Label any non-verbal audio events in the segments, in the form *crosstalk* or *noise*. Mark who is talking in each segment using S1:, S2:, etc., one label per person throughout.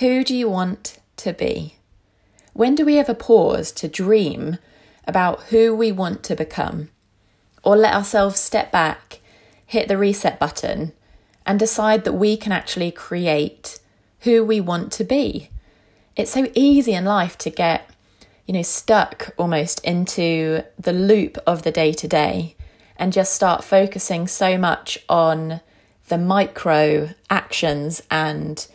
S1: Who do you want to be? When do we ever pause to dream about who we want to become? Or let ourselves step back, hit the reset button, and decide that we can actually create who we want to be? It's so easy in life to get, you know, stuck almost into the loop of the day to day and just start focusing so much on the micro actions and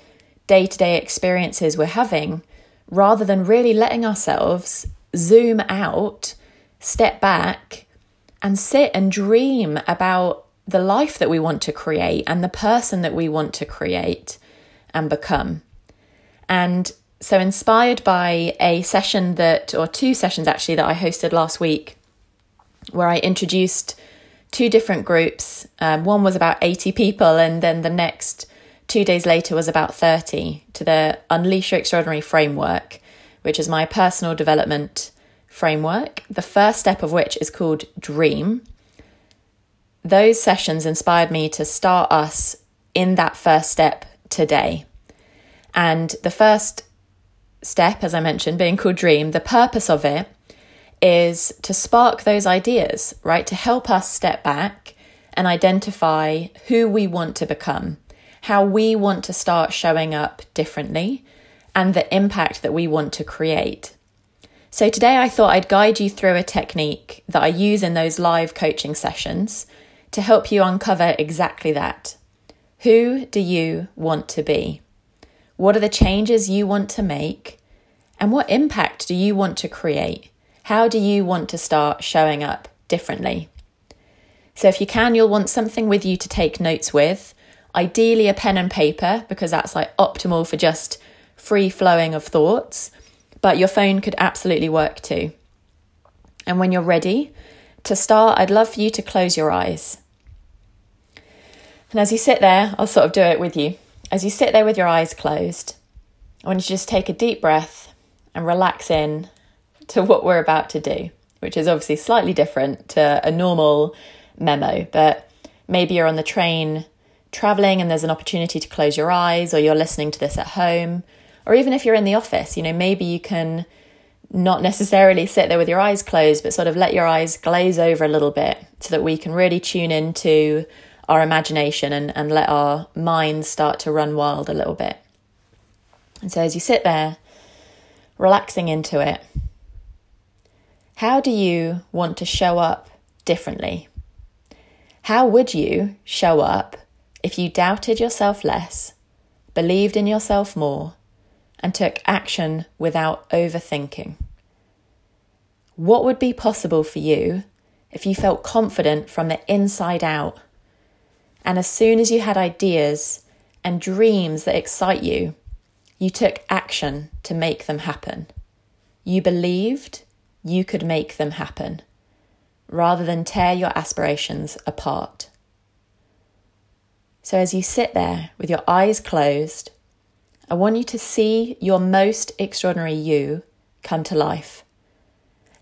S1: day to day experiences we're having rather than really letting ourselves zoom out, step back, and sit and dream about the life that we want to create and the person that we want to create and become. And so, inspired by a session that, or two sessions actually, that I hosted last week, where I introduced two different groups. Um, one was about 80 people, and then the next two days later was about 30 to the Unleash Your Extraordinary framework, which is my personal development framework. The first step of which is called Dream. Those sessions inspired me to start us in that first step today. And the first step, as I mentioned, being called Dream, the purpose of it is to spark those ideas, right? To help us step back and identify who we want to become how we want to start showing up differently and the impact that we want to create. So, today I thought I'd guide you through a technique that I use in those live coaching sessions to help you uncover exactly that. Who do you want to be? What are the changes you want to make? And what impact do you want to create? How do you want to start showing up differently? So, if you can, you'll want something with you to take notes with Ideally, a pen and paper, because that's like optimal for just free flowing of thoughts. But your phone could absolutely work too. And when you're ready to start, I'd love for you to close your eyes. And as you sit there, I'll sort of do it with you. As you sit there with your eyes closed, I want you to just take a deep breath and relax in to what we're about to do, which is obviously slightly different to a normal memo, but maybe you're on the train traveling and there's an opportunity to close your eyes, or you're listening to this at home, or even if you're in the office, you know, maybe you can not necessarily sit there with your eyes closed, but sort of let your eyes glaze over a little bit so that we can really tune into our imagination and, and let our minds start to run wild a little bit. And so as you sit there, relaxing into it, how do you want to show up differently? How would you show up if you doubted yourself less, believed in yourself more, and took action without overthinking? What would be possible for you if you felt confident from the inside out? And as soon as you had ideas and dreams that excite you, you took action to make them happen. You believed you could make them happen rather than tear your aspirations apart. So, as you sit there with your eyes closed, I want you to see your most extraordinary you come to life.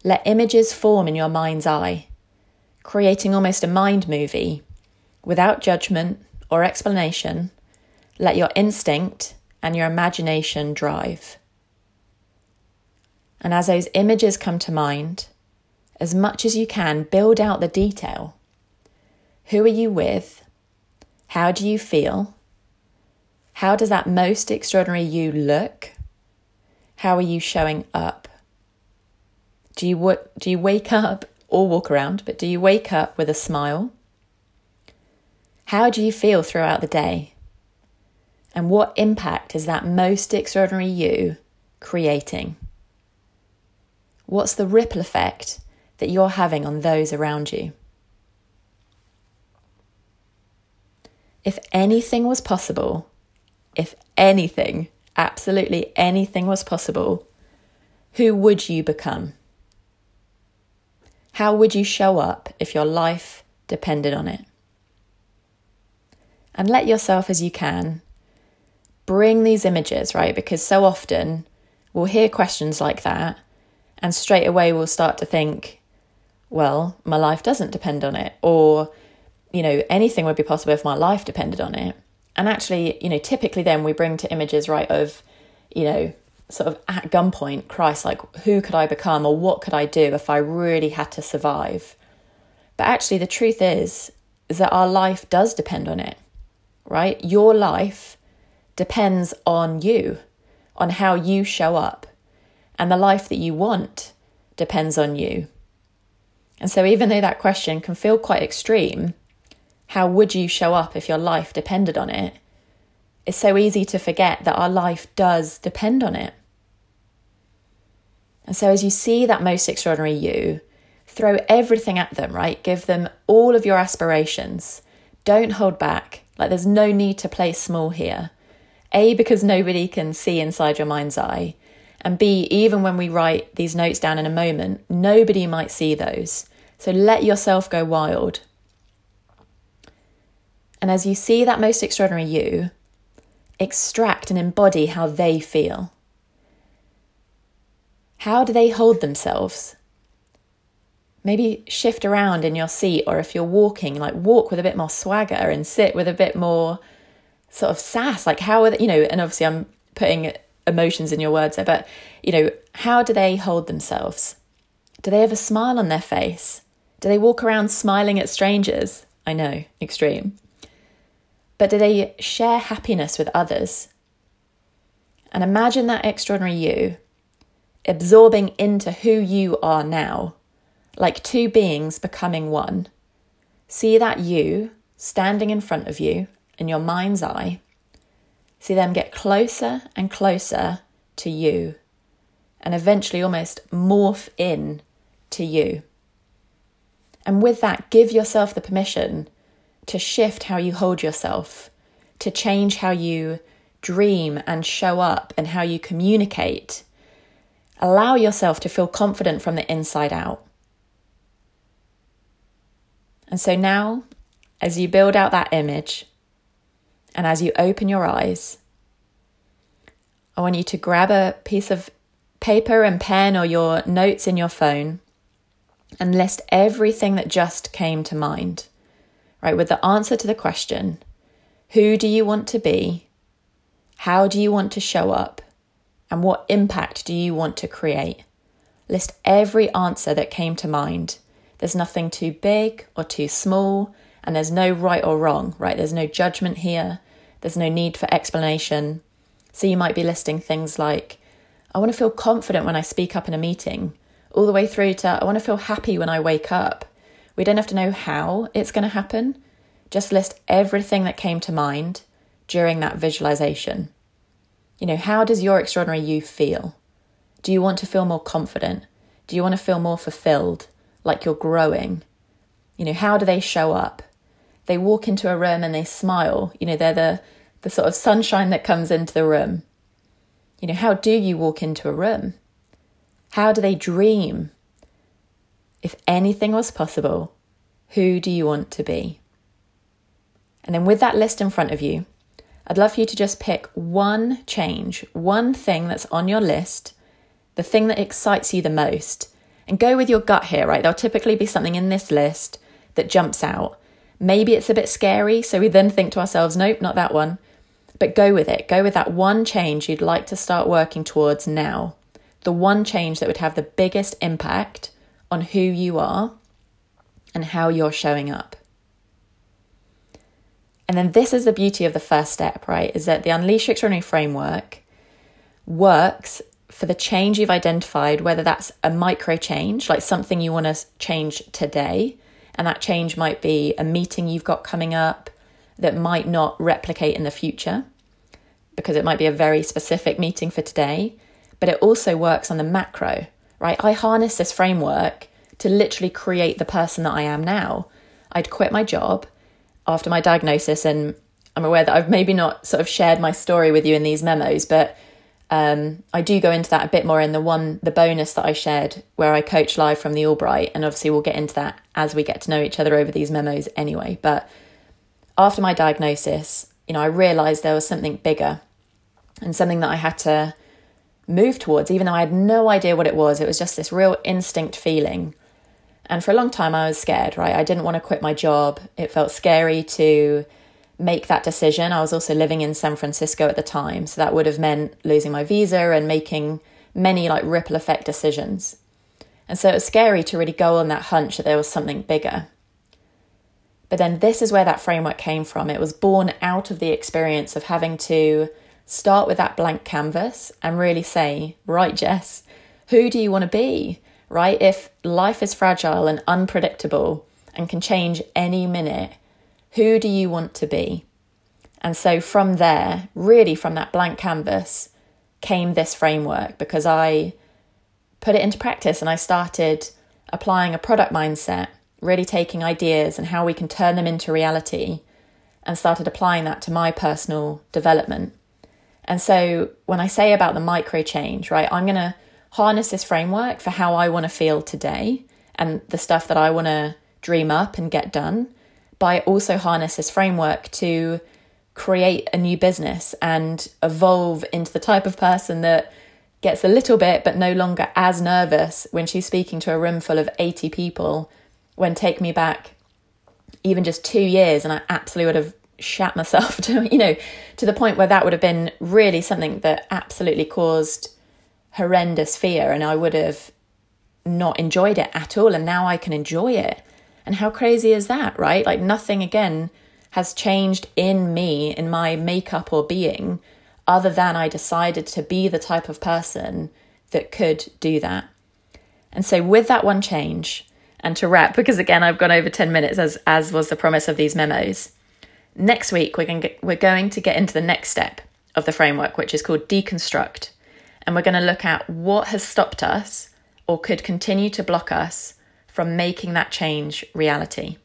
S1: Let images form in your mind's eye, creating almost a mind movie. Without judgment or explanation, let your instinct and your imagination drive. And as those images come to mind, as much as you can, build out the detail. Who are you with? How do you feel? How does that most extraordinary you look? How are you showing up? Do you, w- do you wake up or walk around, but do you wake up with a smile? How do you feel throughout the day? And what impact is that most extraordinary you creating? What's the ripple effect that you're having on those around you? If anything was possible, if anything, absolutely anything was possible, who would you become? How would you show up if your life depended on it? And let yourself, as you can, bring these images, right? Because so often we'll hear questions like that, and straight away we'll start to think, well, my life doesn't depend on it, or you know, anything would be possible if my life depended on it. And actually, you know, typically then we bring to images, right, of you know, sort of at gunpoint, Christ, like, who could I become or what could I do if I really had to survive? But actually, the truth is, is that our life does depend on it, right? Your life depends on you, on how you show up. And the life that you want depends on you. And so, even though that question can feel quite extreme, how would you show up if your life depended on it? It's so easy to forget that our life does depend on it. And so, as you see that most extraordinary you, throw everything at them, right? Give them all of your aspirations. Don't hold back. Like, there's no need to play small here. A, because nobody can see inside your mind's eye. And B, even when we write these notes down in a moment, nobody might see those. So let yourself go wild. And as you see that most extraordinary you, extract and embody how they feel. How do they hold themselves? Maybe shift around in your seat, or if you're walking, like walk with a bit more swagger and sit with a bit more sort of sass. Like, how are they, you know, and obviously I'm putting emotions in your words there, but, you know, how do they hold themselves? Do they have a smile on their face? Do they walk around smiling at strangers? I know, extreme. But do they share happiness with others? And imagine that extraordinary you absorbing into who you are now, like two beings becoming one. See that you standing in front of you in your mind's eye. See them get closer and closer to you and eventually almost morph in to you. And with that, give yourself the permission to shift how you hold yourself, to change how you dream and show up and how you communicate. Allow yourself to feel confident from the inside out. And so now, as you build out that image and as you open your eyes, I want you to grab a piece of paper and pen or your notes in your phone and list everything that just came to mind right, with the answer to the question who do you want to be? How do you want to show up? And what impact do you want to create? List every answer that came to mind. There's nothing too big or too small, and there's no right or wrong, right? There's no judgment here, there's no need for explanation. So you might be listing things like, I want to feel confident when I speak up in a meeting, all the way through to, I want to feel happy when I wake up. We don't have to know how it's going to happen. Just list everything that came to mind during that visualization. You know, how does your extraordinary you feel? Do you want to feel more confident? Do you want to feel more fulfilled, like you're growing? You know, how do they show up? They walk into a room and they smile. You know, they're the, the sort of sunshine that comes into the room. You know, how do you walk into a room? How do they dream? If anything was possible, who do you want to be? And then with that list in front of you, I'd love for you to just pick one change, one thing that's on your list, the thing that excites you the most, and go with your gut here, right? There'll typically be something in this list that jumps out. Maybe it's a bit scary, so we then think to ourselves, nope, not that one. But go with it. Go with that one change you'd like to start working towards now. The one change that would have the biggest impact on who you are and how you're showing up. And then this is the beauty of the first step, right? Is that the Unleash Extraordinary framework works for the change you've identified, whether that's a micro change, like something you want to change today, and that change might be a meeting you've got coming up that might not replicate in the future because it might be a very specific meeting for today, but it also works on the macro, right? I harness this framework to literally create the person that I am now. I'd quit my job after my diagnosis, and I'm aware that I've maybe not sort of shared my story with you in these memos, but um, I do go into that a bit more in the one, the bonus that I shared where I coach live from the AllBright, and obviously we'll get into that as we get to know each other over these memos anyway. But after my diagnosis, you know, I realised there was something bigger and something that I had to move towards, even though I had no idea what it was. It was just this real instinct feeling. And for a long time, I was scared, right? I didn't want to quit my job. It felt scary to make that decision. I was also living in San Francisco at the time, so that would have meant losing my visa and making many like ripple effect decisions. And so it was scary to really go on that hunch that there was something bigger. But then this is where that framework came from. It was born out of the experience of having to start with that blank canvas and really say, right, Jess, who do you want to be? Right? If life is fragile and unpredictable and can change any minute, who do you want to be? And so from there, really from that blank canvas, came this framework because I put it into practice and I started applying a product mindset, really taking ideas and how we can turn them into reality, and started applying that to my personal development. And so when I say about the micro change, right, I'm going to harness this framework for how I want to feel today and the stuff that I want to dream up and get done. But also harness this framework to create a new business and evolve into the type of person that gets a little bit but no longer as nervous when she's speaking to a room full of 80 people when take me back even just 2 years and I absolutely would have shat myself *laughs* to you know to the point where that would have been really something that absolutely caused horrendous fear and I would have not enjoyed it at all and now I can enjoy it. And how crazy is that right? Like nothing again has changed in me in my makeup or being other than I decided to be the type of person that could do that. And so with that one change and to wrap *laughs* because again I've gone over 10 minutes as as was the promise of these memos Next week, we're going, get, we're going to get into the next step of the framework, which is called deconstruct. And we're going to look at what has stopped us or could continue to block us from making that change reality.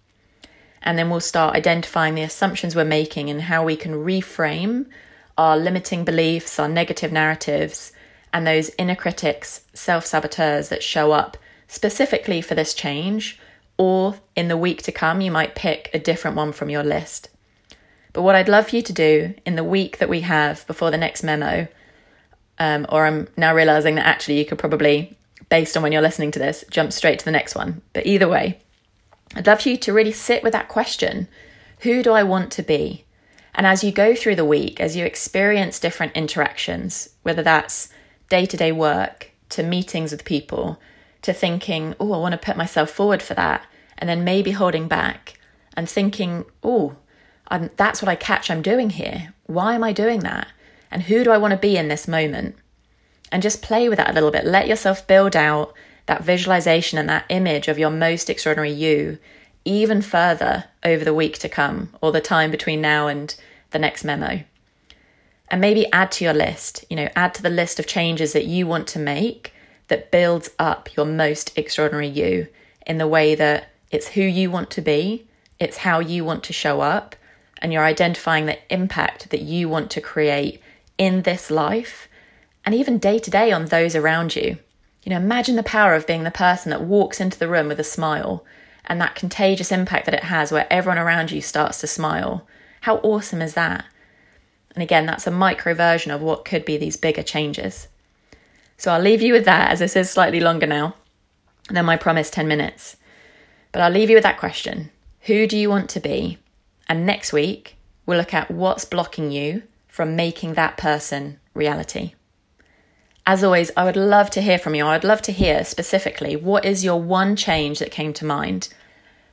S1: And then we'll start identifying the assumptions we're making and how we can reframe our limiting beliefs, our negative narratives, and those inner critics, self saboteurs that show up specifically for this change. Or in the week to come, you might pick a different one from your list. But what I'd love for you to do in the week that we have before the next memo, um, or I'm now realizing that actually you could probably, based on when you're listening to this, jump straight to the next one. But either way, I'd love for you to really sit with that question Who do I want to be? And as you go through the week, as you experience different interactions, whether that's day to day work, to meetings with people, to thinking, oh, I want to put myself forward for that, and then maybe holding back and thinking, oh, I'm, that's what I catch I'm doing here. Why am I doing that? And who do I want to be in this moment? And just play with that a little bit. Let yourself build out that visualization and that image of your most extraordinary you even further over the week to come or the time between now and the next memo. And maybe add to your list, you know, add to the list of changes that you want to make that builds up your most extraordinary you in the way that it's who you want to be, it's how you want to show up, and you're identifying the impact that you want to create in this life and even day to day on those around you. You know, imagine the power of being the person that walks into the room with a smile and that contagious impact that it has where everyone around you starts to smile. How awesome is that? And again, that's a micro version of what could be these bigger changes. So I'll leave you with that as this is slightly longer now than my promised 10 minutes. But I'll leave you with that question Who do you want to be? And next week, we'll look at what's blocking you from making that person reality. As always, I would love to hear from you. I'd love to hear specifically what is your one change that came to mind.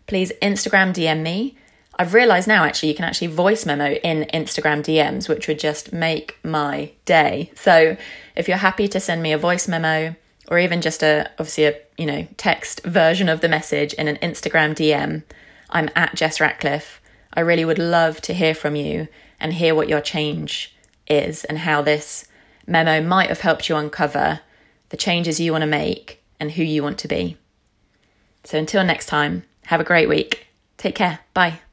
S1: Please Instagram DM me. I've realised now actually you can actually voice memo in Instagram DMs, which would just make my day. So if you're happy to send me a voice memo or even just a obviously a you know text version of the message in an Instagram DM, I'm at Jess Ratcliffe. I really would love to hear from you and hear what your change is and how this memo might have helped you uncover the changes you want to make and who you want to be. So until next time, have a great week. Take care. Bye.